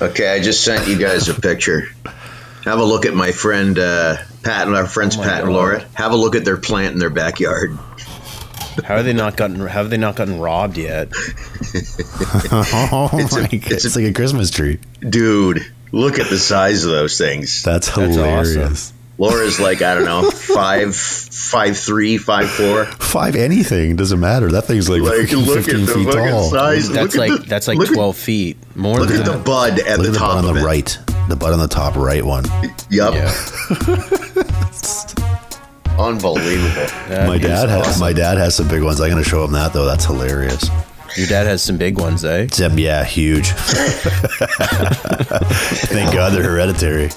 Okay, I just sent you guys a picture. Have a look at my friend uh, Pat and our friends Oh my Pat and Laura. Have a look at their plant in their backyard. How have they not gotten? How have they not gotten robbed yet? oh It's a- my god, it's it's, a- like a Christmas tree. Dude, look at the size of those things. That's That's hilarious. awesome. Laura's like I don't know five five three five four. Five anything doesn't matter. That thing's like, Like fucking look at 15 the feet fucking tall. size. That's look like the, that's like look at- twelve feet. More Look than at the bud at Look the at the top bud on of the it. right. The bud on the top right one. Yup, Yeah. unbelievable. That my is dad has awesome. my dad has some big ones. I'm gonna show him that though. That's hilarious. Your dad has some big ones, eh? Zeb, yeah, huge. Thank God they're hereditary.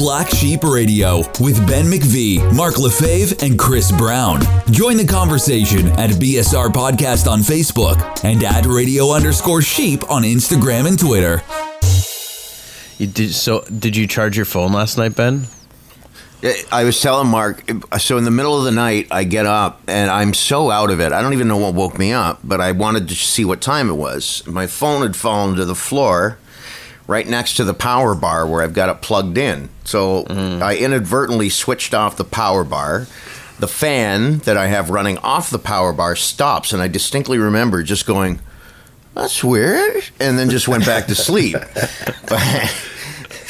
Black Sheep Radio with Ben McVee, Mark Lefebvre, and Chris Brown. Join the conversation at BSR Podcast on Facebook and at radio underscore sheep on Instagram and Twitter. You did so. Did you charge your phone last night, Ben? I was telling Mark, so in the middle of the night, I get up and I'm so out of it. I don't even know what woke me up, but I wanted to see what time it was. My phone had fallen to the floor right next to the power bar where I've got it plugged in. So mm-hmm. I inadvertently switched off the power bar. The fan that I have running off the power bar stops, and I distinctly remember just going, that's weird, and then just went back to sleep.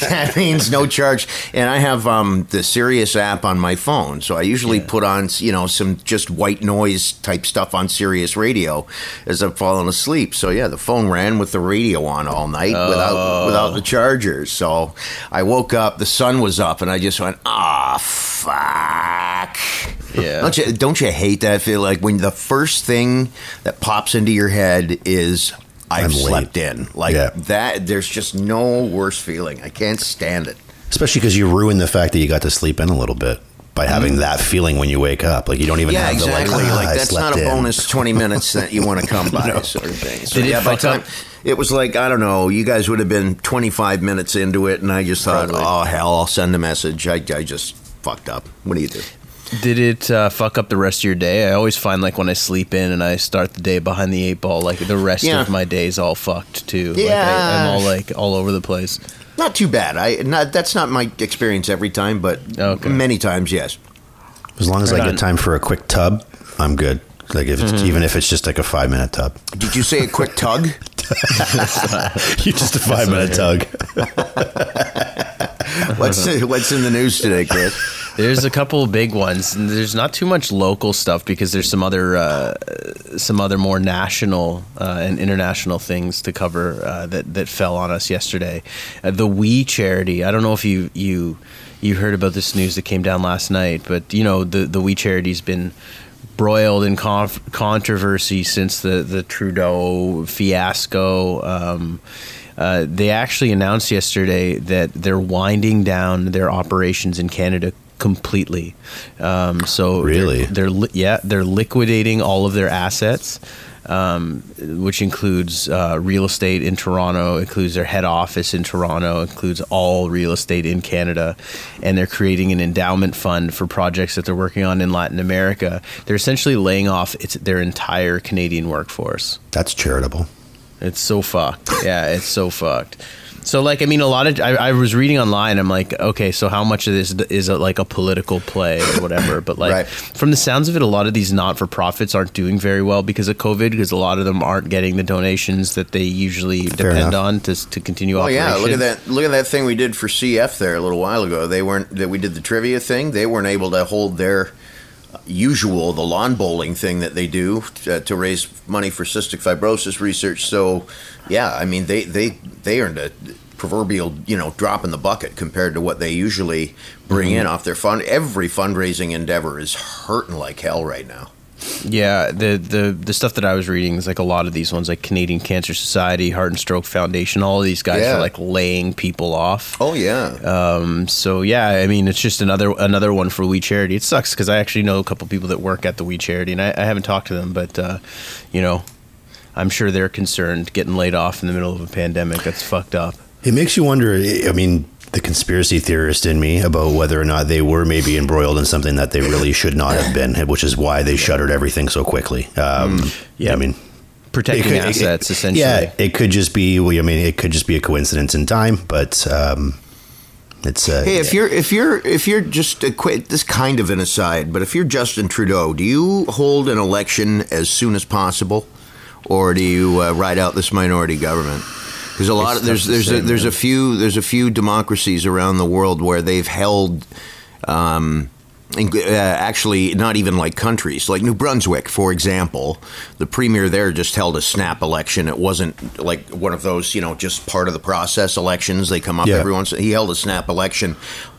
That means no charge. And I have um, the Sirius app on my phone, so I usually put on you know some just white noise type stuff on Sirius Radio as I'm falling asleep. So yeah, the phone ran with the radio on all night without without the charger. So I woke up, the sun was up, and I just went, ah, fuck. Yeah. Don't you don't you hate that I feel like when the first thing that pops into your head is I've I'm late. slept in. Like Yeah. that there's just no worse feeling. I can't stand it. Especially because you ruin the fact that you got to sleep in a little bit by having that feeling when you wake up. Like you don't even Mm. Yeah, have exactly. the like, ah, like I that's not a in. bonus twenty minutes that you want to come by, sort of thing. So Did it yeah, by time up? it was like I don't know, you guys would have been twenty five minutes into it, and I just thought, Probably. oh hell, I'll send a message. I, I just fucked up. What do you do? Did it uh, fuck up the rest of your day? I always find like when I sleep in and I start the day behind the eight ball, like the rest Yeah. of my day's all fucked too. Like, Yeah. I, I'm all like all over the place. Not too bad. I not that's not my experience every time, but Okay. many times, yes. As long as Right I on. get time for a quick tub, I'm good. Like if Mm-hmm. even if it's just like a five minute tub, Did you say a quick tug? you just a five minute tug. What's what's in the news today, Chris? There's a couple of big ones. There's not too much local stuff because there's some other uh, some other more national uh, and international things to cover uh, that that fell on us yesterday. Uh, the We charity. I don't know if you you you heard about this news that came down last night, but you know the the We charity's been broiled in conf- controversy since the the Trudeau fiasco. Um, uh, they actually announced yesterday that they're winding down their operations in Canada completely. Um, so Really? they're, they're li- yeah they're liquidating all of their assets. Um, which includes uh, real estate in Toronto, includes their head office in Toronto, includes all real estate in Canada, and they're creating an endowment fund for projects that they're working on in Latin America. They're essentially laying off its, their entire Canadian workforce. That's charitable. It's so fucked. Yeah, it's so fucked. So like, I mean, a lot of I, I was reading online. I'm like, okay, so how much of this is a, like a political play or whatever? But like, Right. from the sounds of it, a lot of these not for profits aren't doing very well because of COVID. Because a lot of them aren't getting the donations that they usually depend enough. on to to continue Oh operations. yeah, look at that! Look at that thing we did for CF there a little while ago. They weren't that we did the trivia thing. They weren't able to hold their usual the lawn bowling thing that they do uh, to raise money for cystic fibrosis research. So yeah, I mean they they they earned a proverbial you know drop in the bucket compared to what they usually bring in off their fund. Every fundraising endeavor is hurting like hell right now. Yeah, the, the the stuff that I was reading is like a lot of these ones, like Canadian Cancer Society, Heart and Stroke Foundation. All of these guys Yeah. are like laying people off. Oh yeah, Um, so yeah, I mean, it's just another another one for We Charity. It sucks because I actually know a couple people that work at the We Charity, and I, I haven't talked to them, but uh, you know, I'm sure they're concerned getting laid off in the middle of a pandemic. That's fucked up. It makes you wonder. I mean, the conspiracy theorist in me about whether or not they were maybe embroiled in something that they really should not have been, which is why they shuttered everything so quickly. Um, Yeah. I mean, Protecting could- assets, it- essentially. Yeah, it could just be. well, I mean, it could just be a coincidence in time, but um, it's. Uh, Hey, if you're if you're if you're just a this kind of an aside, but if you're Justin Trudeau, do you hold an election as soon as possible, or do you uh, ride out this minority government? Because a lot of there's there's a, there's a few there's a few democracies around the world where they've held. Um, uh, actually, not even like countries, like New Brunswick, for example. The premier there just held a snap election. It wasn't like one of those, you know, just part of the process elections. They come up Yeah. every once. He held a snap election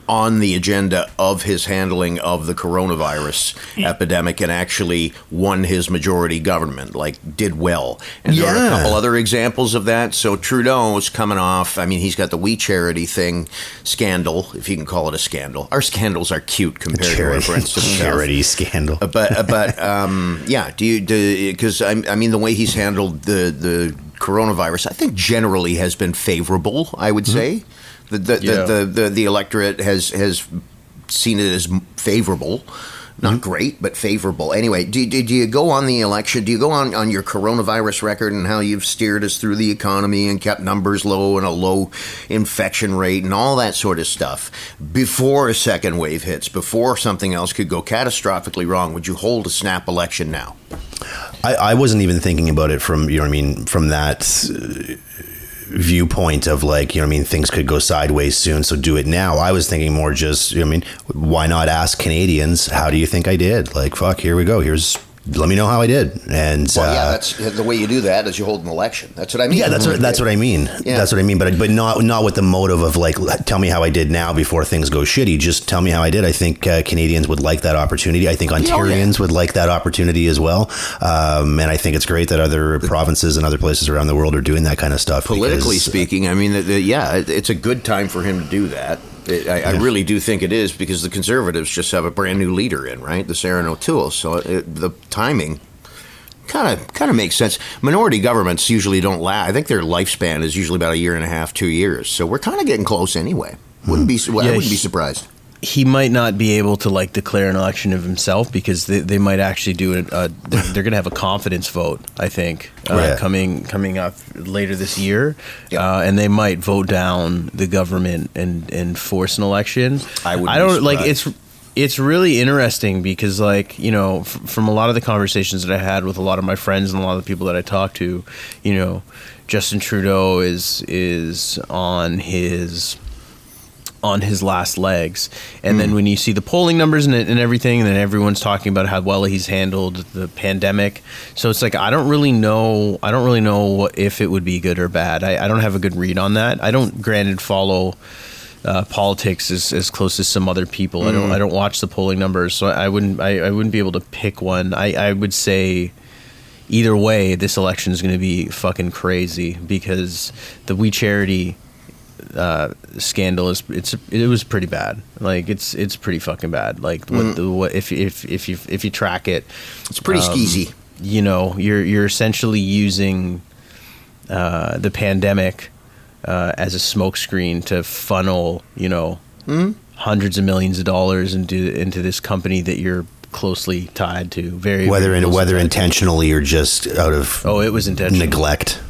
on the agenda of his handling of the coronavirus epidemic and actually won his majority government, like did well. And there are a couple other examples of that. So Trudeau's coming off. I mean, he's got the We Charity thing scandal, if you can call it a scandal. Our scandals are cute compared to our charity, friends charity scandal. Uh, but uh, but um, yeah, do you because I, I mean the way he's handled the the coronavirus, I think generally has been favorable. I would say the the, Yeah. the, the, the electorate has has seen it as favorable. Not great, but favorable. Anyway, do, do, do you go on the election? Do you go on, on your coronavirus record and how you've steered us through the economy and kept numbers low and a low infection rate and all that sort of stuff before a second wave hits, before something else could go catastrophically wrong? Would you hold a snap election now? I, I wasn't even thinking about it from you know I mean from that uh, viewpoint of like you know I mean things could go sideways soon so do it now. I was thinking more just you know I mean why not ask Canadians how do you think I did? Like fuck here we go here's let me know how I did and Well, yeah, uh, that's the way you do that is you hold an election. That's what I mean. yeah, that's what that's what I mean. Yeah. That's what I mean. But but not not with the motive of like tell me how I did now before things go shitty. Just tell me how I did. I think uh, Canadians would like that opportunity. I think oh, yeah. Ontarians would like that opportunity as well. Um, and I think it's great that other provinces and other places around the world are doing that kind of stuff. politically because- speaking, I mean, the, the, yeah, it's a good time for him to do that. It, I, I really do think it is because the Conservatives just have a brand new leader in, right? The Sarah O'Toole. So it, the timing kind of kind of makes sense. Minority governments usually don't last. I think their lifespan is usually about a year and a half, two years. So we're kind of getting close anyway. Wouldn't hmm. be well, I wouldn't be surprised. He might not be able to like declare an election of himself because they, they might actually do it. Uh, they're, they're going to have a confidence vote, I think, uh, Right. coming coming up later this year, Yeah. uh, and they might vote down the government and and force an election. I wouldn't I don't like it's. It's really interesting because, like, you know, f- from a lot of the conversations that I had with a lot of my friends and a lot of the people that I talk to, you know, Justin Trudeau is is on his on his last legs. And then when you see the polling numbers and, and everything, and then everyone's talking about how well he's handled the pandemic. So it's like I don't really know. I don't really know what, if it would be good or bad. I, I don't have a good read on that. I don't, granted, follow. Uh, politics as, as close as some other people. I don't. I don't watch the polling numbers, so I, I wouldn't. I, I wouldn't be able to pick one. I, I would say either way, this election is going to be fucking crazy because the We Charity uh, scandal is it's it was pretty bad. Like it's it's pretty fucking bad. Like what the what if if if you if you track it, It's pretty um, skeezy. you know you're you're essentially using uh, the pandemic uh, as a smokescreen to funnel you know hundreds of millions of dollars into into this company that you're closely tied to. Very whether very in, whether tied to. intentionally or just out of Oh, it was intentional. neglect.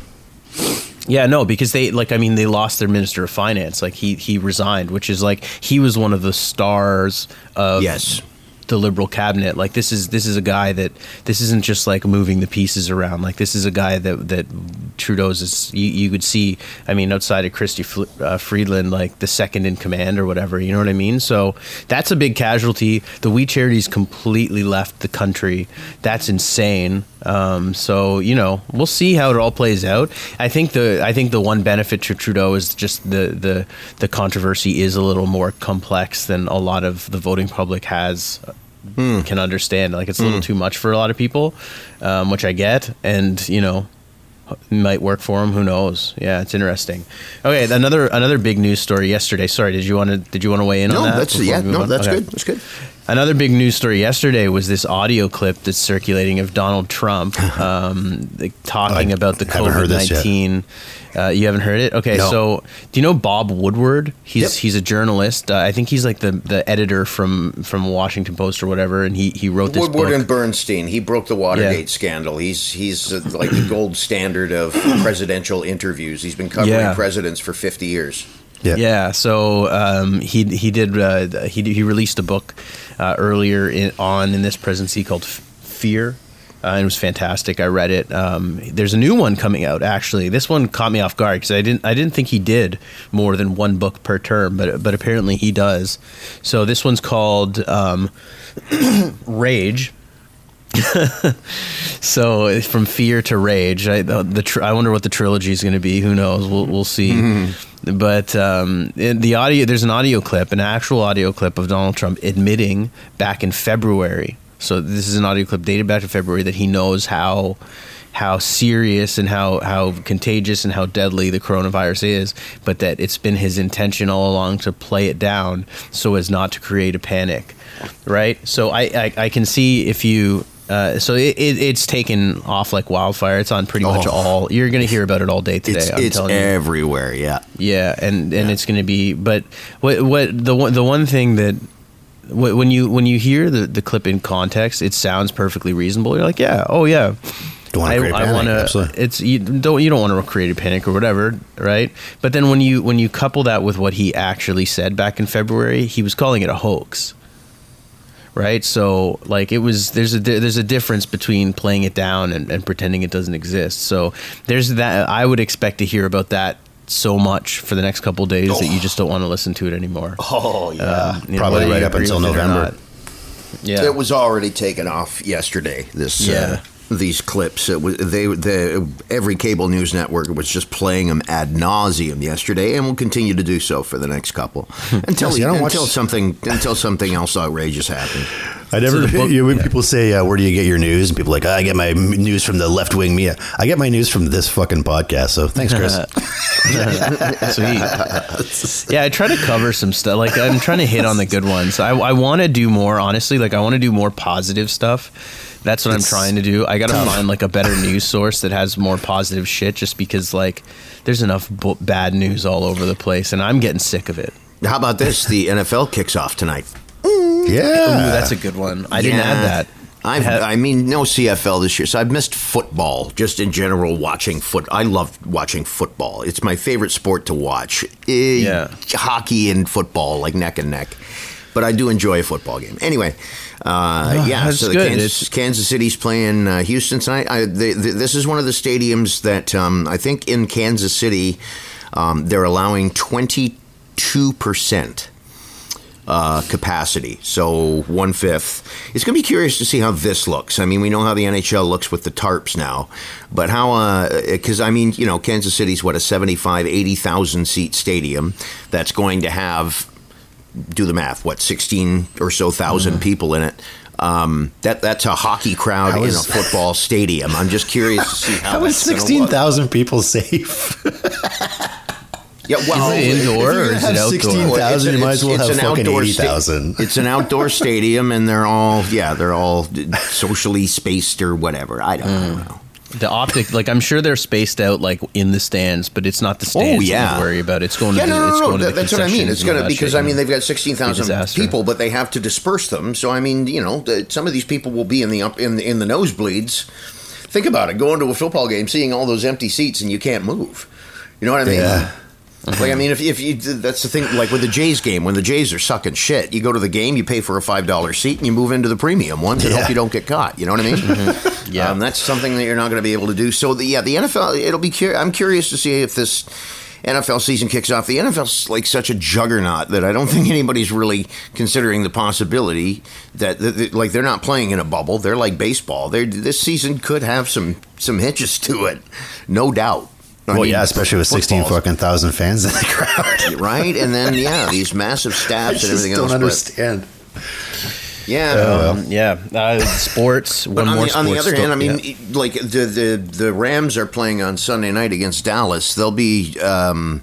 Yeah, no, because they like I mean they lost their minister of finance. Like he he resigned, which is like he was one of the stars of Yes. the liberal cabinet. Like this is this is a guy that this isn't just like moving the pieces around. Like this is a guy that that Trudeau's is you, you could see. I mean, outside of Christy uh, Freeland, like the second in command or whatever. You know what I mean? So that's a big casualty. The We Charities completely left the country. That's insane. Um, so you know, we'll see how it all plays out. I think the I think the one benefit to Trudeau is just the the the controversy is a little more complex than a lot of the voting public has can understand. Like it's a little too much for a lot of people, um, which I get, and you know, might work for him. Who knows? Yeah, it's interesting. Okay, another another big news story yesterday. Sorry, did you want to did you want to weigh in No, on that? that's yeah, no, on? that's Okay. good. That's good. Another big news story yesterday was this audio clip that's circulating of Donald Trump um, talking I about the COVID nineteen. Uh, you haven't heard it? Okay, No. so do you know Bob Woodward? He's Yep. he's a journalist. Uh, I think he's like the, the editor from from Washington Post or whatever, and he he wrote this Woodward book. and Bernstein. He broke the Watergate Yeah. scandal. He's he's uh, like the gold standard of presidential interviews. He's been covering Yeah. presidents for fifty years. Yeah. Yeah, so um, he he did uh, he he released a book uh, earlier in, on in this presidency called F- Fear. Uh, it was fantastic. I read it. Um, there's a new one coming out. Actually, this one caught me off guard because I didn't I didn't think he did more than one book per term, but but apparently he does. So this one's called um, Rage. so from fear to rage, I the, the tr- I wonder what the trilogy is going to be. Who knows? We'll we'll see. But um, the audio, there's an audio clip, an actual audio clip of Donald Trump admitting back in February. So this is an audio clip dated back to February that he knows how how serious and how how contagious and how deadly the coronavirus is, but that it's been his intention all along to play it down so as not to create a panic, right? So I I, I can see if you. Uh, so it, it, it's taken off like wildfire. It's on pretty much Oh. all. You're going to hear about it all day today. It's I'm it's telling you. everywhere. Yeah. Yeah, and and it's going to be. But what what the one the one thing that when you when you hear the the clip in context, it sounds perfectly reasonable. You're like, yeah, oh yeah. Don't I, create a I panic, wanna- absolutely. It's you don't you don't want to create a panic or whatever, right? But then when you when you couple that with what he actually said back in February, he was calling it a hoax. Right, so like it was. There's a there's a difference between playing it down and, and pretending it doesn't exist. So there's that. I would expect to hear about that so much for the next couple days that you just don't want to listen to it anymore. Oh yeah. Um, you know, Probably right up until with it November. Yeah, It was already taken off yesterday. This Yeah. uh, these clips. It was they the every cable news network was just playing them ad nauseum yesterday, and will continue to do so for the next couple until See, I don't watch- something until something else outrageous happens. I never. So book- you know, when people say, uh, "Where do you get your news?" and people are like, "I get my news from the left wing media." I get my news from this fucking podcast. So thanks, Chris. Sweet. yeah, I try to cover some stuff. Like I'm trying to hit on the good ones. I, I want to do more. Honestly, like I want to do more positive stuff. That's what It's I'm trying to do. I got to tough. find like a better news source that has more positive shit. Just because like there's enough bu- bad news all over the place, and I'm getting sick of it. How about this? The NFL kicks off tonight. yeah, Ooh, that's a good one. I didn't add that. I've, I mean, no CFL this year, so I've missed football. Just in general, watching foot. I love watching football. It's my favorite sport to watch. Eh, Yeah. hockey and football like neck and neck. But I do enjoy a football game. Anyway, uh, yeah. that's So the. Kansas, Kansas City's playing uh, Houston tonight. I, they, they, this is one of the stadiums that um, I think in Kansas City um, they're allowing twenty two percent uh, capacity, so one fifth. It's going to be curious to see how this looks. I mean, we know how the NHL looks with the tarps now, but how? Because I mean, you know, Kansas City's what a 75, 80,000 seat stadium that's going to have. Do the math. What sixteen or so 1000 people in it. Um, that that's a hockey crowd How in a football stadium. I'm just curious to see how. how is sixteen thousand people safe? Yeah, well, Is it indoor or is it outdoor? 16,000, you might as well have fucking eighty sta- It's an outdoor stadium, and they're all yeah, they're all socially spaced or whatever. I don't, I Mm. don't know. The optic, like I'm sure they're spaced out like in the stands, but it's not the oh, stands Oh, yeah. you worry about. It's going Yeah, to the, no, it's no, going no. to the That's what I mean. It's going to that because shit. I mean they've got sixteen thousand people, but they have to disperse them. So I mean, you know, the, some of these people will be in the up in the, in the nosebleeds. Think about it: going to a football game, seeing all those empty seats, and you can't move. You know what I mean? Yeah. Like I mean, if, if you that's the thing. Like with the Jays game, when the Jays are sucking shit, you go to the game, you pay for a five dollar seat, and you move into the premium ones, to Yeah. hope you don't get caught. You know what I mean? Mm-hmm. Yeah. um, that's something that you're not going to be able to do. So the, yeah, the NFL. It'll be. Cur- I'm curious to see if this NFL season kicks off. The NFL's like such a juggernaut that I don't think anybody's really considering the possibility that, that, that- like they're not playing in a bubble. They're like baseball. They're, this season could have some some hitches to it, no doubt. I Well, mean, yeah, especially with sixteen football's- fucking thousand fans in the crowd. right? And then yeah, these massive I staffs and everything don't else. but- understand. Yeah. Um, yeah, uh, sports. But on more the, on the sports other hand, I mean, yeah. like the, the the Rams are playing on Sunday night against Dallas. They'll be um,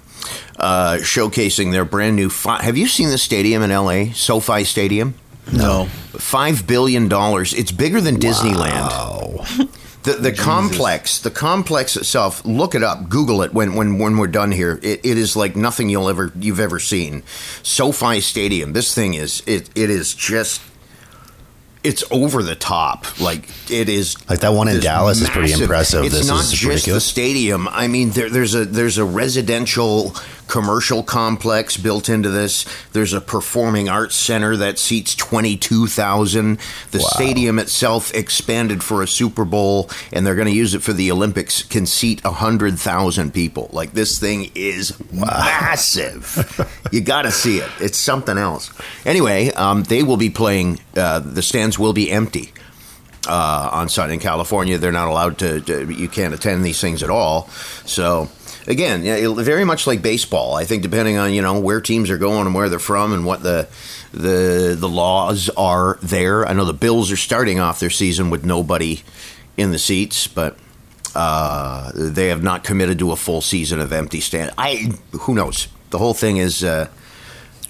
uh, showcasing their brand new. Fi- Have you seen the stadium in L.A. SoFi Stadium? No. Five billion dollars. It's bigger than Disneyland. Wow. The the complex, the complex itself. Look it up. Google it when when when we're done here. It, it is like nothing you'll ever you've ever seen. SoFi Stadium. This thing is it it is just. It's over the top. Like it is. Like that one in Dallas is pretty impressive. It's This not is just the stadium. I mean, there, there's a there's a residential commercial complex built into this. There's a performing arts center that seats twenty two thousand. The stadium itself expanded for a Super Bowl, and they're going to use it for the Olympics. Can seat hundred thousand people. Like this thing is massive. you got to see it. It's something else. Anyway, um, they will be playing. Uh, the stands will be empty uh, on Sunday. in California. They're not allowed to, to. You can't attend these things at all. So again, very much like baseball. I think depending on you know where teams are going and where they're from and what the the the laws are there. I know the Bills are starting off their season with nobody in the seats, but. Uh, they have not committed to a full season of empty stand. I who knows. The whole thing is uh,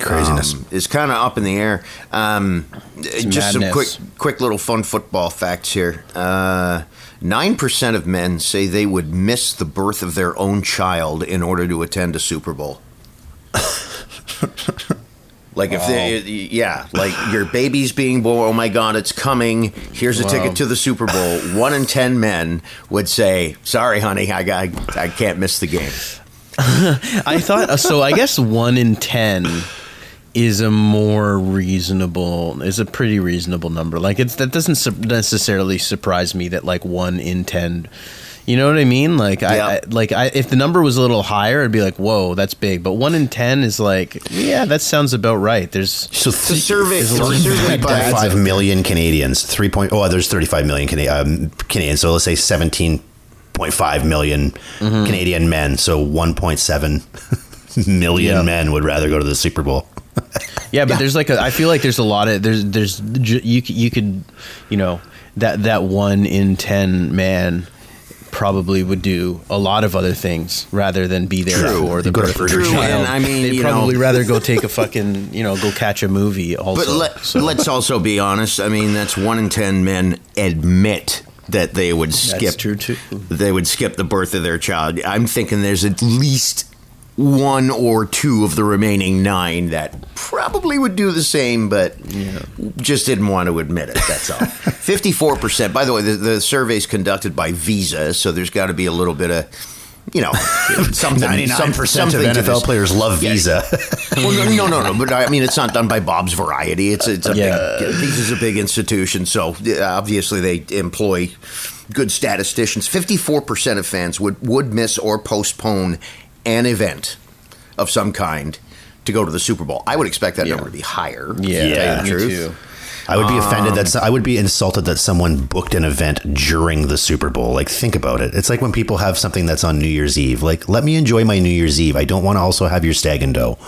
Craziness. um, is kind of up in the air. Um, just some quick, quick little fun football facts here. Uh, Nine percent of men say they would miss the birth of their own child in order to attend a Super Bowl. Like if they, yeah, like your baby's being born. Oh my God, it's coming! Here's a ticket to the Super Bowl. One in ten men would say, "Sorry, honey, I got, I can't miss the game." I thought so. I guess one in ten is a more reasonable, is a pretty reasonable number. Like it's that doesn't su- necessarily surprise me that like one in ten. You know what I mean? Like I, Yeah. I like I if the number was a little higher, I'd be like, whoa, that's big. But one in ten is like, yeah, that sounds about right. There's So It's a survey. It's a survey by Thirty-five million Canadians. Three point. Oh, there's thirty-five million Cana- um, Canadians. So let's say seventeen point five million Mm-hmm. Canadian men. So one point seven million Yeah. men would rather go to the Super Bowl. Yeah, but there's like a. I feel like there's a lot of there's there's you c- you could, you know, that that one in ten man probably would do a lot of other things rather than be there True. for the birth of Burger their child. And I mean, they'd you know- probably rather go take a fucking you know go catch a movie. Also, But let, So, let's also be honest. I mean, that's one in ten men admit that they would skip. true, too. They would skip the birth of their child. I'm thinking there's at least one or two of the remaining nine that probably would do the same, but just didn't want to admit it. That's all. Fifty-four percent. By the way, the, the survey's conducted by Visa, so there's got to be a little bit of. You know, something. Ninety-nine some- percent of NFL players love Visa. Well, no, no, no, no. But I mean, it's not done by Bob's Variety. It's it's a Yeah. big. Visa's a big institution, so obviously they employ good statisticians. Fifty-four percent of fans would would miss or postpone an event of some kind to go to the Super Bowl. I would expect that Yeah. number to be higher. yeah, to tell you the me too. I would be offended Um, that I would be insulted that someone booked an event during the Super Bowl. Like, think about it. It's like when people have something that's on New Year's Eve. Like, let me enjoy my New Year's Eve. I don't want to also have your stag and doe.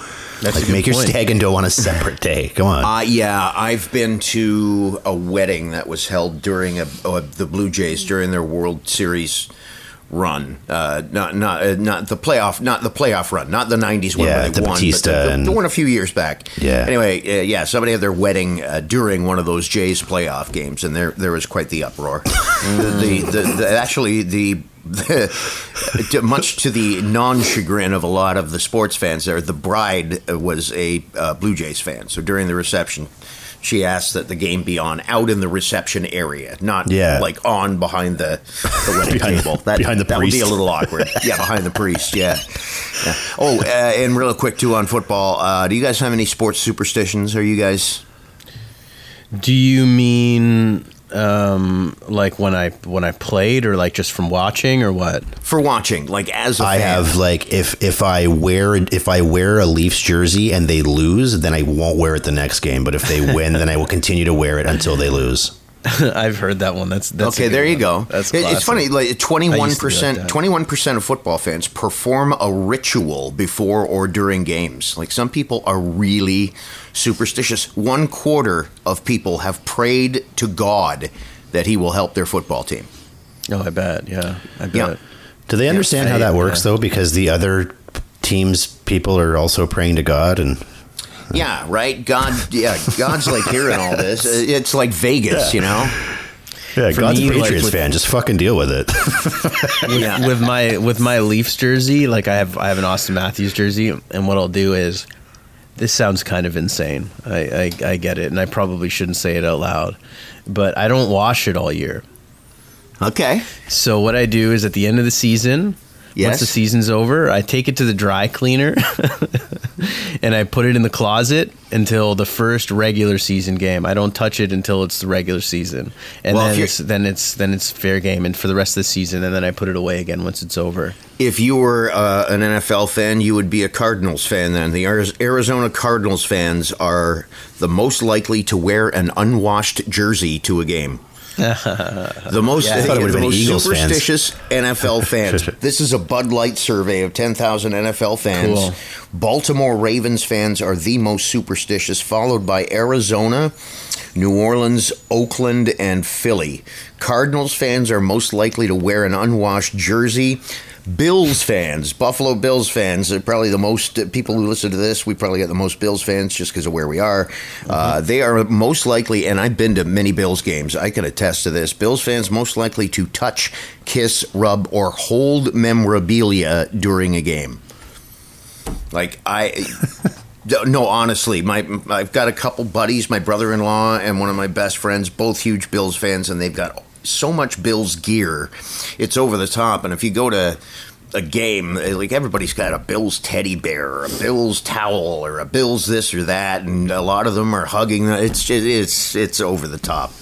That's a like, good make your point. stag and doe on a separate day. Come on. Uh, yeah, I've been to a wedding that was held during a, uh, the Blue Jays during their World Series run. Uh, not not uh, not the playoff, not the playoff run, not the '90s one Yeah, where they the won, Bautista but the, the, the one a few years back. Yeah. Anyway, uh, yeah, somebody had their wedding uh, during one of those Jays playoff games, and there there was quite the uproar. the, the, the actually the. much to the non-chagrin of a lot of the sports fans there, the bride was a uh, Blue Jays fan. So during the reception, she asked that the game be on out in the reception area, not Yeah. like on behind the, the wedding Behind the- table. That, behind the that would be a little awkward. Yeah, behind the priest. Yeah. yeah. Oh, uh, and real quick too on football. Uh, do you guys have any sports superstitions? Are you guys? Do you mean um, like when I when I played, or like just from watching, or what? For watching, like as a I fan. have like if if I wear if I wear a Leafs jersey and they lose, then I won't wear it the next game. But if they win, then I will continue to wear it until they lose. I've heard that one. That's, that's okay, good there you one. go. That's It- it's funny. Like twenty one I used percent, to be like that. twenty one percent of football fans perform a ritual before or during games. Like some people are really superstitious. One quarter of people have prayed to God that He will help their football team. Oh, I bet. Yeah, I bet. Yeah. Do they understand how that works yeah. though? Because the other teams, people are also praying to God, and Yeah, right. God, yeah, God's like hearing all this. It's like Vegas, you know. Yeah, For God's me, a like, Patriots with- fan. Just fucking deal with it. Yeah. with my with my Leafs jersey, like I have I have an Auston Matthews jersey, and what I'll do is, this sounds kind of insane. I, I I get it, and I probably shouldn't say it out loud, but I don't wash it all year. Okay. So what I do is at the end of the season, Yes. once the season's over, I take it to the dry cleaner and I put it in the closet until the first regular season game. I don't touch it until it's the regular season, and Well, then it's, then it's then it's fair game and for the rest of the season, and then I put it away again once it's over. If you were uh, an NFL fan, you would be a Cardinals fan then. The Arizona Cardinals fans are the most likely to wear an unwashed jersey to a game. the most, Yeah, I thought it would've the most Eagles fans. superstitious NFL fans. this is a Bud Light survey of 10,000 NFL fans. Cool. Baltimore Ravens fans are the most superstitious, followed by Arizona, New Orleans, Oakland, and Philly. Cardinals fans are most likely to wear an unwashed jersey. Bills fans, Buffalo Bills fans, are probably the most uh, people who listen to this. We probably get the most Bills fans just because of where we are. Uh, they are most likely, and I've been to many Bills games. I can attest to this. Bills fans most likely to touch, kiss, rub, or hold memorabilia during a game. Like I. No, honestly, my I've got a couple buddies, my brother-in-law and one of my best friends, both huge Bills fans, and they've got so much Bills gear, it's over the top. And if you go to a game, like everybody's got a Bills teddy bear, or a Bills towel, or a Bills this or that, and a lot of them are hugging. It's just, it's it's over the top.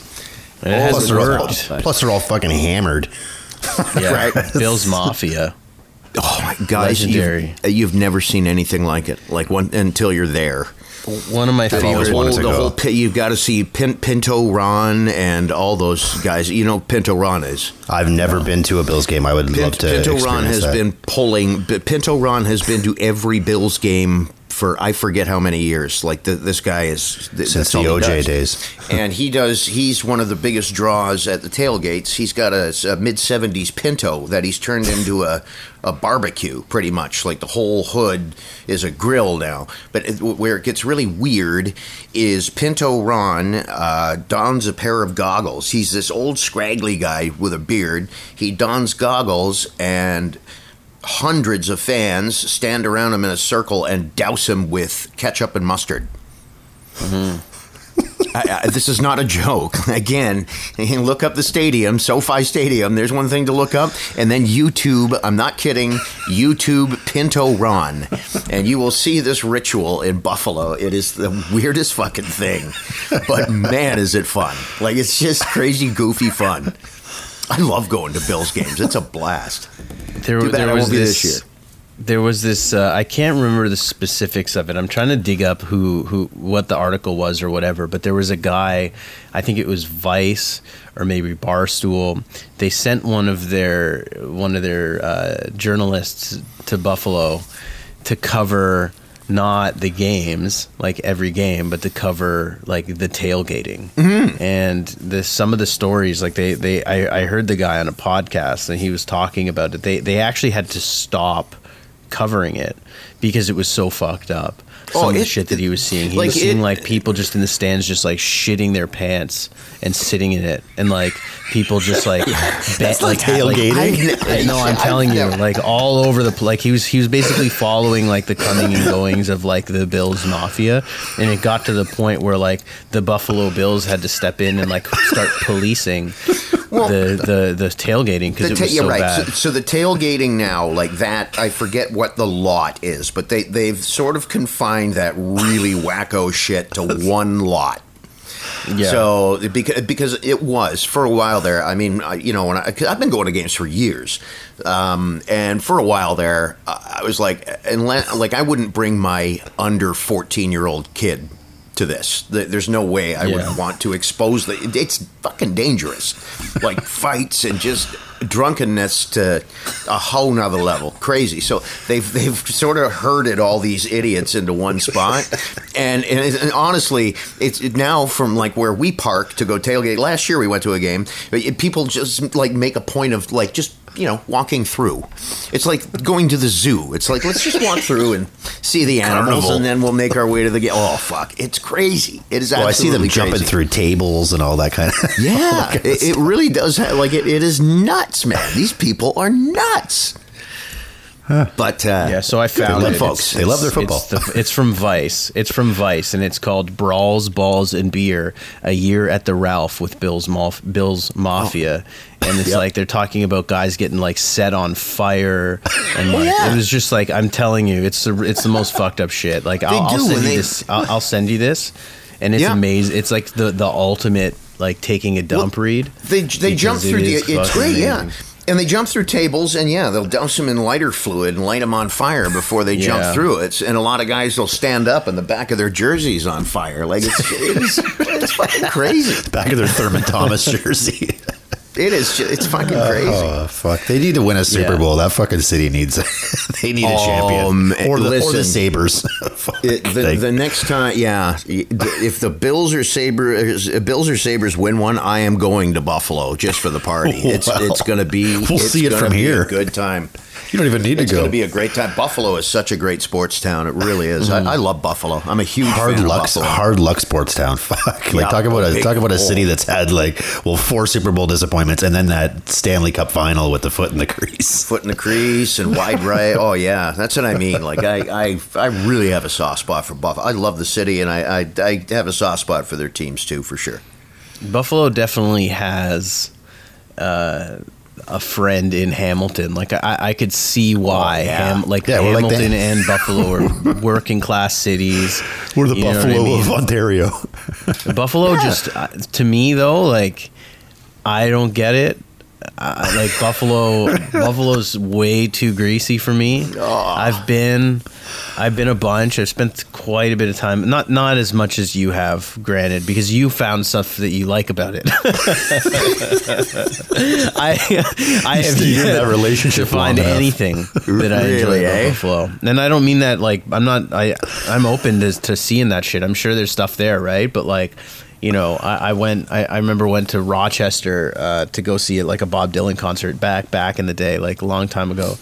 And it plus, has they're all, plus, they're all fucking hammered. Yeah, Right. Bills Mafia. Oh my guys, Legendary. You've, you've never seen anything like it. Like one until you're there. One of my I've favorite. wanted whole, to the go. whole pi- you've got to see Pin, Pinto Ron and all those guys. You know Pinto Ron is. I've never been to a Bills game. I would Pin, love to. Pinto Ron has that. been pulling. but Pinto Ron has been to every Bills game for I forget how many years. Like the, this guy is th- Since the OJ days. and he does. He's one of the biggest draws at the tailgates. He's got a, mid '70s Pinto that he's turned into a, a barbecue, pretty much. Like the whole hood is a grill now. But it, where it gets really weird is Pinto Ron uh, dons a pair of goggles. He's this old scraggly guy with a beard. He dons goggles and. Hundreds of fans stand around him in a circle and douse him with ketchup and mustard. Mm-hmm. I, I, this is not a joke. Again, look up the stadium, SoFi Stadium. There's one thing to look up, and then YouTube. I'm not kidding. YouTube Pinto Ron, and you will see this ritual in Buffalo. It is the weirdest fucking thing, but man, is it fun! Like it's just crazy, goofy fun. I love going to Bills games. It's a blast. There, Too bad there I was won't be this. this year. There was this. Uh, I can't remember the specifics of it. I'm trying to dig up who, who, what the article was or whatever. But there was a guy. I think it was Vice or maybe Barstool. They sent one of their one of their uh, journalists to Buffalo to cover not the games like every game but to cover like the tailgating. Mm-hmm. And the some of the stories like they they I, I heard the guy on a podcast and he was talking about it. They they actually had to stop covering it because it was so fucked up some Oh, of the it- shit that he was seeing he like, was seeing it- like people just in the stands just like shitting their pants and sitting in it and like people just like bet, like like- tailgating. I know. I'm telling you, like all over the like he was he was basically following like the coming and goings of like the Bills mafia, and it got to the point where like the Buffalo Bills had to step in and like start policing the the the tailgating because The it ta- was yeah, so right. bad. So, so the tailgating now, like that, I forget what the lot is, but they they've sort of confined that really wacko shit to one lot. yeah. So because because it was for a while there. I mean, I, you know, when I, 'cause I've been going to games for years, um, and for a while there, I I was like, unless, like I wouldn't bring my under fourteen year old kid to this. There's no way I Yeah. would want to expose the. It's fucking dangerous, like fights and just drunkenness to a whole nother level. Crazy. So they've they've sort of herded all these idiots into one spot, and and, and honestly, it's it now from like where we park to go tailgate. Last year we went to a game. People just like make a point of like just you know walking through. It's like going to the zoo. It's like let's just walk through and see the animals, Carnival. and then we'll make our way to the game. Oh fuck, it's crazy. It is Well, I see them absolutely jumping through tables and all that kind of. Yeah, it, it really does. Have, like it, it is nuts, man. These people are nuts. But uh, Yeah, so I found love it. folks. It's- They love their it's- football. It's, the, it's from Vice. It's from Vice, and it's called "Brawls, Balls, and Beer: A Year at the Ralph with Bill's Maf- Bill's Mafia." And it's Yep. like they're talking about guys getting like set on fire, and oh, like, yeah. it was just like I'm telling you, it's the it's the most fucked up shit. Like I'll, I'll send and you they- this. I'll, I'll send you this, and it's Yeah. amazing. It's like the the ultimate like taking a dump read. they they because jump it through. The, is it's great, yeah. And they jump through tables, and yeah, they'll douse them in lighter fluid and light them on fire before they Yeah. jump through it. And a lot of guys will stand up, and the back of their jerseys on fire. Like it's it's, it's fucking crazy. The Back of their Thurman Thomas jersey. It is. ju- It's fucking crazy. Oh fuck! They need to win a Super Yeah. Bowl. That fucking city needs. they need a Um, champion, or the, or the Sabres. It, the, the next time, yeah, if the Bills or Sabres, Bills or Sabres win one, I am going to Buffalo just for the party. It's Well, it's going to be. we'll it's see it from here. Good time. You don't even need It's to go. It's going to be a great time. Buffalo is such a great sports town. It really is. I, I love Buffalo. I'm a huge hard fan luck, of Buffalo. hard luck sports town. Fuck! Like Yeah, talk about a big talk about a city that's had like well four Super Bowl disappointments and then that Stanley Cup final with the foot in the crease. Foot in the crease and wide right. Oh yeah, that's what I mean. Like I, I, I really have a soft spot for Buffalo. I love the city, and I, I, I have a soft spot for their teams too, for sure. Buffalo definitely has uh, a friend in Hamilton. Like I, I could see why. Oh, yeah. Ham, like Yeah, like Hamilton the- and Buffalo are working class cities. We're the You know I Buffalo mean? of Ontario. Buffalo just uh, to me though, like I don't get it. I, like Buffalo, Buffalo's way too greasy for me. I've been, I've been a bunch. I've spent quite a bit of time. Not not as much as you have, granted, because you found stuff that you like about it. I I have stayed in yet that relationship to find anything that I enjoy about eh? Buffalo. And I don't mean that like I'm not I I'm open to to seeing that shit. I'm sure there's stuff there, right? But like you know, I, I went. I, I remember went to Rochester uh, to go see it, like a Bob Dylan concert back back in the day, like a long time ago.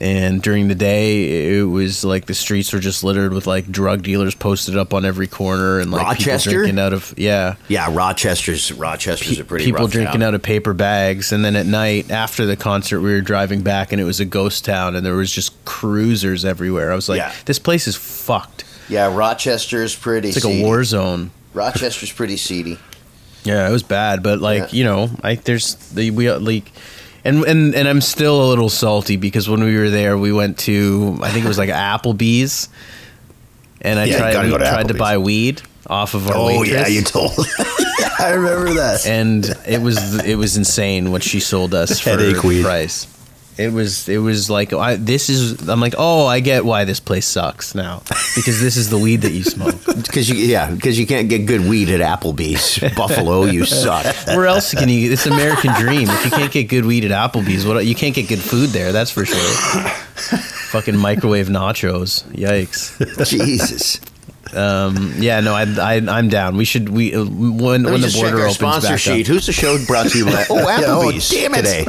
And during the day, it was like the streets were just littered with like drug dealers posted up on every corner, and like Rochester? people drinking out of yeah, Yeah, Rochester's Rochester's a pretty people drinking town. out of paper bags and then at night after the concert we were driving back and it was a ghost town and there was just cruisers everywhere i was like Yeah. this place is fucked Yeah, Rochester's pretty. it's like a war zone Rochester's pretty seedy. yeah it was bad but like Yeah. you know i there's the we uh, like and, and and i'm still a little salty because when we were there we went to i think it was like applebee's and i Yeah, tried gotta we go to tried to buy weed off of our Oh waitress. yeah, you told. I remember that. and it was it was insane what she sold us for the weed. price. It was it was like I, this is I'm like oh I get why this place sucks now because this is the weed that you smoke. Because you, yeah, because you can't get good weed at Applebee's. Buffalo, you suck. Where else can you? It's American dream. If you can't get good weed at Applebee's, what you can't get good food there. That's for sure. Fucking microwave nachos. Yikes. Jesus. Um, yeah, no, I, I I'm down. We should we uh, when Let when the border opens sponsor back sheet. up. Who's the show brought to you by? Oh, Applebee's damn it. today.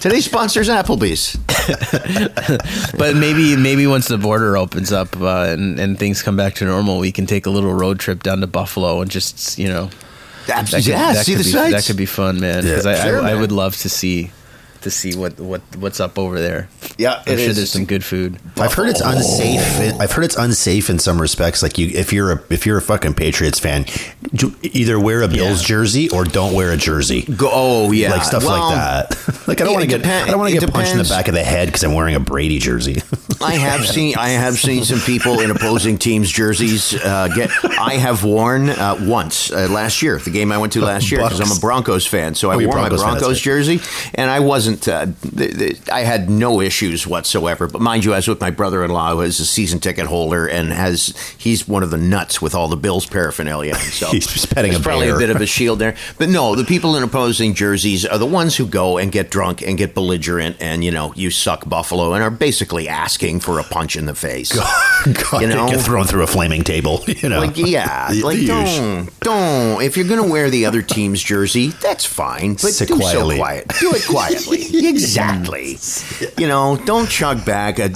Today's sponsors Applebee's. But maybe maybe once the border opens up uh, and and things come back to normal, we can take a little road trip down to Buffalo and just you know That's, that could, yeah, that see could the be, sights. That could be fun, man. Yeah. Because I, Sure, I, I would love to see to see what what what's up over there. Yeah, I'm it sure is. there's some good food. I've heard it's unsafe. in- I've heard it's unsafe in some respects. Like you, if you're a if you're a fucking Patriots fan, either wear a Bills Yeah. jersey or don't wear a jersey. Go, oh yeah, Like stuff Well, like that. like I don't want to get depen- I don't want to get punched in the back of the head because I'm wearing a Brady jersey. I have seen I have seen some people in opposing teams' jerseys uh, get. I have worn uh, once uh, last year, the game I went to last year, because I'm a Broncos fan. So I Oh, you're wore Broncos my Broncos right. jersey, and I wasn't. Uh, th- th- I had no issues whatsoever. But mind you, I was with my brother-in-law, who is a season ticket holder, and has he's one of the nuts with all the Bills paraphernalia. So He's just petting a probably bear. a bit of a shield there. But no, the people in opposing jerseys are the ones who go and get drunk and get belligerent, and you know, you suck Buffalo, and are basically asking for a punch in the face. God, You know? get thrown through a flaming table. You know, Like yeah, The- like don't don't. If you're gonna wear the other team's jersey, that's fine, but Sit do quietly. so quiet. Do it quietly. exactly. You know, don't chug back a,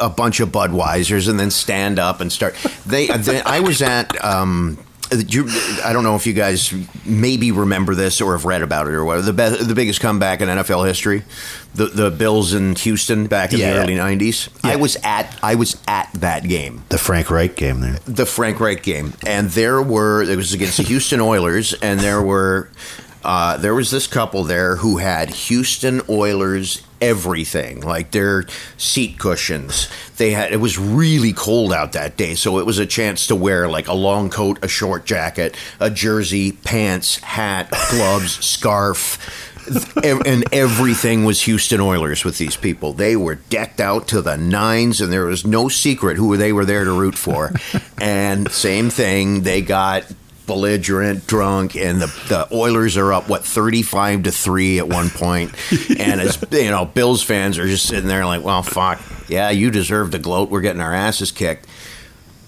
a bunch of Budweisers and then stand up and start. They, they I was at. Um, I don't know if you guys maybe remember this or have read about it or whatever. The be- the biggest comeback in NFL history, the the Bills in Houston back in Yeah. the early '90s. Yeah. I was at I was at that game The Frank Reich game there. the Frank Reich game, and there were it was against the Houston Oilers, and there were uh, there was this couple there who had Houston Oilers everything, like their seat cushions. They had it was really cold out that day, so it was a chance to wear like a long coat, a short jacket, a jersey, pants, hat, gloves, scarf and everything was Houston Oilers with these people. They were decked out to the nines, and there was no secret who they were there to root for. and same thing, they got belligerent, drunk, and the, the Oilers are up what thirty five to three at one and as you know, Bills fans are just sitting there like, well, fuck, yeah, you deserve to gloat. We're getting our asses kicked.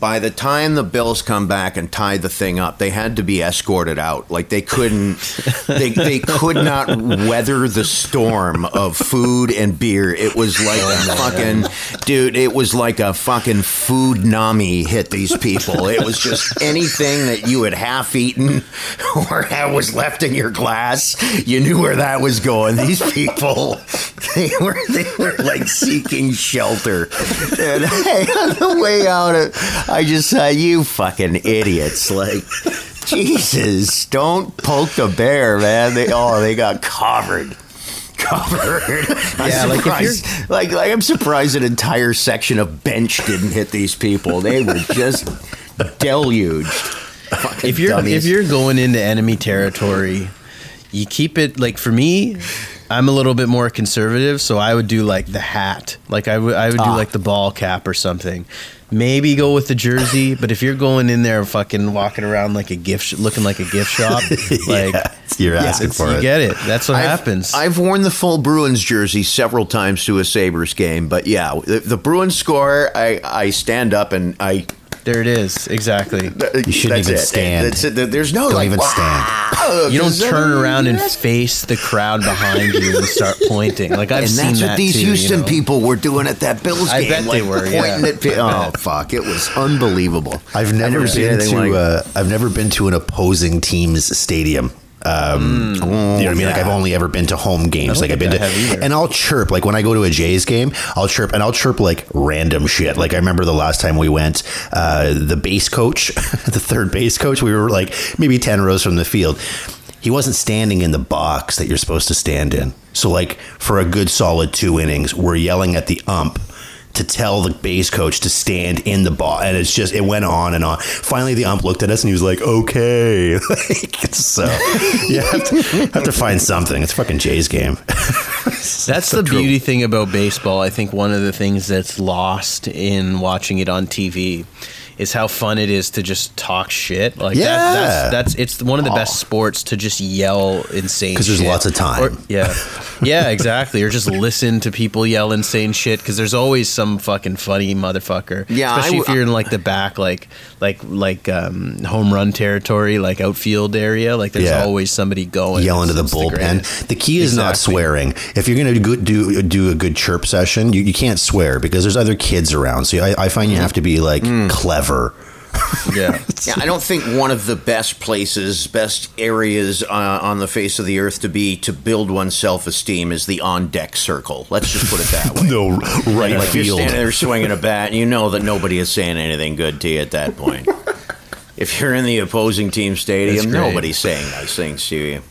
By the time the Bills come back and tie the thing up, they had to be escorted out. Like they couldn't, they, they could not weather the storm of food and beer. It was like a oh, fucking, dude, it was like a fucking food nami hit these people. It was just anything that you had half eaten or had was left in your glass. You knew where that was going. These people, they were, they were like seeking shelter. And on the way out, I just saw you fucking idiots. Like, Jesus, don't poke the bear, man. They, oh, they got covered. Covered. I'm Yeah, like if you're- like, like I'm surprised an entire section of bench didn't hit these people. They were just deluged. Fucking if you're dummies. if you're going into enemy territory, you keep it like for me. I'm a little bit more conservative, so I would do like the hat. Like I would I would do Ah. like the ball cap or something. Maybe go with the jersey, but if you're going in there fucking walking around like a gift sh- looking like a gift shop, like yeah, you're asking it's- for you it. get it. That's what I've- happens. I've worn the full Bruins jersey several times to a Sabres game, but yeah, the, the Bruins score, I, I stand up and I. there it is. Exactly. You shouldn't that's even it. stand. That's it. There's no Don't like, even "Wow!" You don't Is that turn what around and it is? face the crowd behind you and start pointing. Like I've and seen that's that what these too, you Houston know? people were doing at that Bills game. I game. bet they like, were, yeah. pointing at pe- Oh fuck! It was unbelievable. I've I never seen been anything to. like- uh, I've never been to an opposing team's stadium. Um, you know what I mean? Like. I've only ever been to home games. Like I've been to, and I'll chirp. Like when I go to a Jays game, I'll chirp and I'll chirp like random shit. Like I remember the last time we went, uh, the base coach, the third base coach, we were like maybe ten rows from the field. He wasn't standing in the box that you're supposed to stand in. So like for a good solid two innings, we're yelling at the ump to tell the base coach to stand in the ball, and it's just it went on and on. Finally, the ump looked at us and he was like, "Okay." like, so you have to, have to find something. It's fucking Jays game. That's the beauty thing about baseball. I think one of the things that's lost in watching it on TV is how fun it is to just talk shit. Like Yeah. that, that's that's it's one of the best sports to just yell insane because there's shit. lots of time. Or- yeah, yeah, exactly. Or just listen to people yell insane shit because there's always some fucking funny motherfucker. Yeah, especially w- if you're in like the back, like like like um, home run territory, like outfield area. Like there's Yeah. always somebody going yelling into the bullpen. greatest. The, key is not swearing. If you're going to do, do do a good chirp session, you, you can't swear because there's other kids around. So I, I find you have to be like clever. Yeah. Yeah, I don't think one of the best places, best areas uh, on the face of the earth to be to build one's self esteem is the on deck circle. Let's just put it that way. No, right Like you're standing there swinging a bat, and you know that nobody is saying anything good to you at that point. if you're in the opposing team stadium, nobody's saying nice things to you.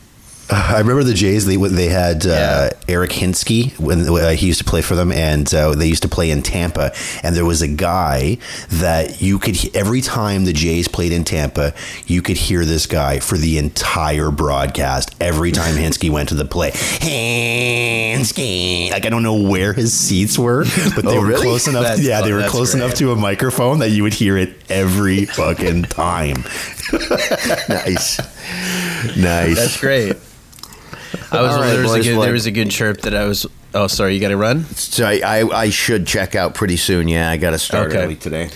I remember the Jays. They they had uh, Yeah. Eric Hinske when uh, he used to play for them, and uh, they used to play in Tampa. And there was a guy that you could every time the Jays played in Tampa, you could hear this guy for the entire broadcast. Every time Hinske went to the play, Hinske. Like I don't know where his seats were, but they Oh, were really? close enough. That's yeah, they were close great. enough to a microphone that you would hear it every fucking time. Nice, nice. That's great. I was right, there was boys, a good, there was a good chirp that I was. Oh, sorry, you got to run. So I, I, I should check out pretty soon. Yeah, I got to start Okay. early today.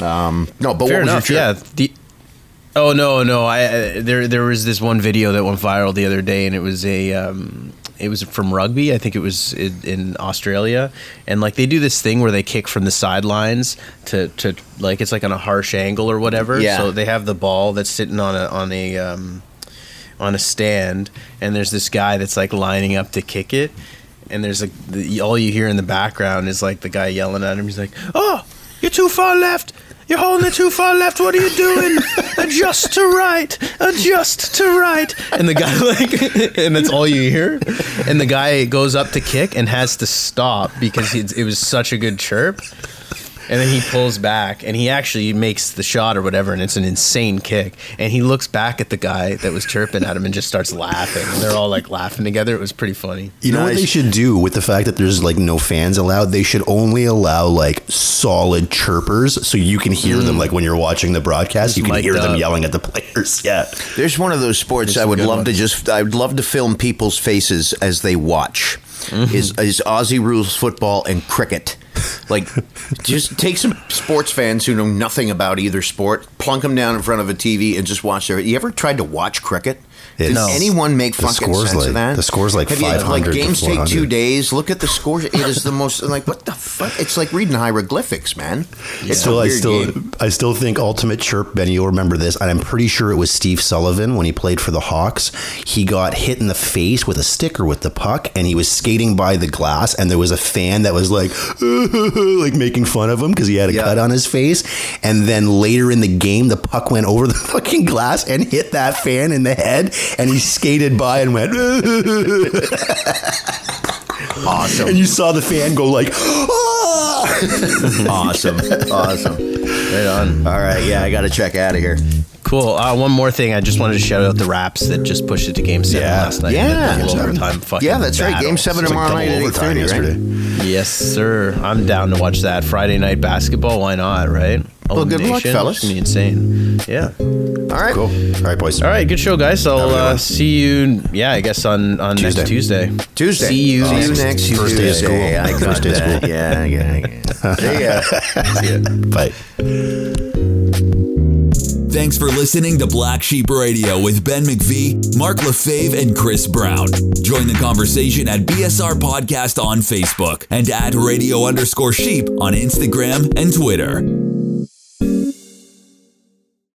Um, no, but Fair what enough. was your Yeah. The, oh no, no. I uh, there there was this one video that went viral the other day, and it was a um, it was from rugby. I think it was in, in Australia, and like they do this thing where they kick from the sidelines to to like it's like on a harsh angle or whatever. Yeah. So they have the ball that's sitting on a on a um, on a stand, and there's this guy that's like lining up to kick it, and there's like the, all you hear in the background is like the guy yelling at him. He's like, "Oh, you're too far left." You're holding it too far left. What are you doing? Adjust to right. Adjust to right. And the guy like, and that's all you hear. And the guy goes up to kick and has to stop because it was such a good chirp. And then he pulls back and he actually makes the shot or whatever, and it's an insane kick. And he looks back at the guy that was chirping at him and just starts laughing. And they're all like laughing together. It was pretty funny. You know what they should do with the fact that there's like no fans allowed? They should only allow like solid chirpers so you can hear them like when you're watching the broadcast, you can mic'd hear them yelling at the players. Yeah. There's one of those sports There's I would some good love to just. I'd love to film people's faces as they watch. Mm-hmm. Is is Aussie rules football and cricket? Like, just take some sports fans who know nothing about either sport, plunk them down in front of a TV, and just watch their. You ever tried to watch cricket? Does It's- anyone make fucking score's sense like- of that? the score's like 500 Like to games take two days. Look at the score. It is the most like what the fuck? It's like reading hieroglyphics, man. It's still, I still, game. I still think ultimate chirp. Benny, you'll remember this, and I'm pretty sure it was Steve Sullivan when he played for the Hawks. He got hit in the face with a sticker with the puck, and he was skating by the glass, and there was a fan that was like, like making fun of him because he had a Yeah. cut on his face. And then later in the game, the puck went over the fucking glass and hit that fan in the head, and he skated by and went. Awesome. And you saw the fan go like, "Ah!" awesome. Awesome. Right on. All right. Yeah, I got to check out of here. Cool. Uh, one more thing. I just wanted to shout out the Raps that just pushed it to Game Seven Yeah. last night. Yeah. Double Game seven. overtime. Fucking Yeah, that's right. Game seven It's like tomorrow double night at eight overtime. Right? yesterday. Yes, sir. I'm down to watch that Friday night basketball. Why not? Right? Well, good luck, fellas. It's gonna be insane. Yeah. All right. Cool. All right, boys. All right. Good show, guys. I'll Have a good uh, see you. Yeah, I guess on on Tuesday. next Tuesday. Tuesday. See you See you next next First day of school. Tuesday. I got First day of that. school. Yeah, yeah, yeah. See. See ya. Bye. Thanks for listening to Black Sheep Radio with Ben McVee, Mark LaFave, and Chris Brown. Join the conversation at BSR Podcast on Facebook and at radio underscore sheep on Instagram and Twitter.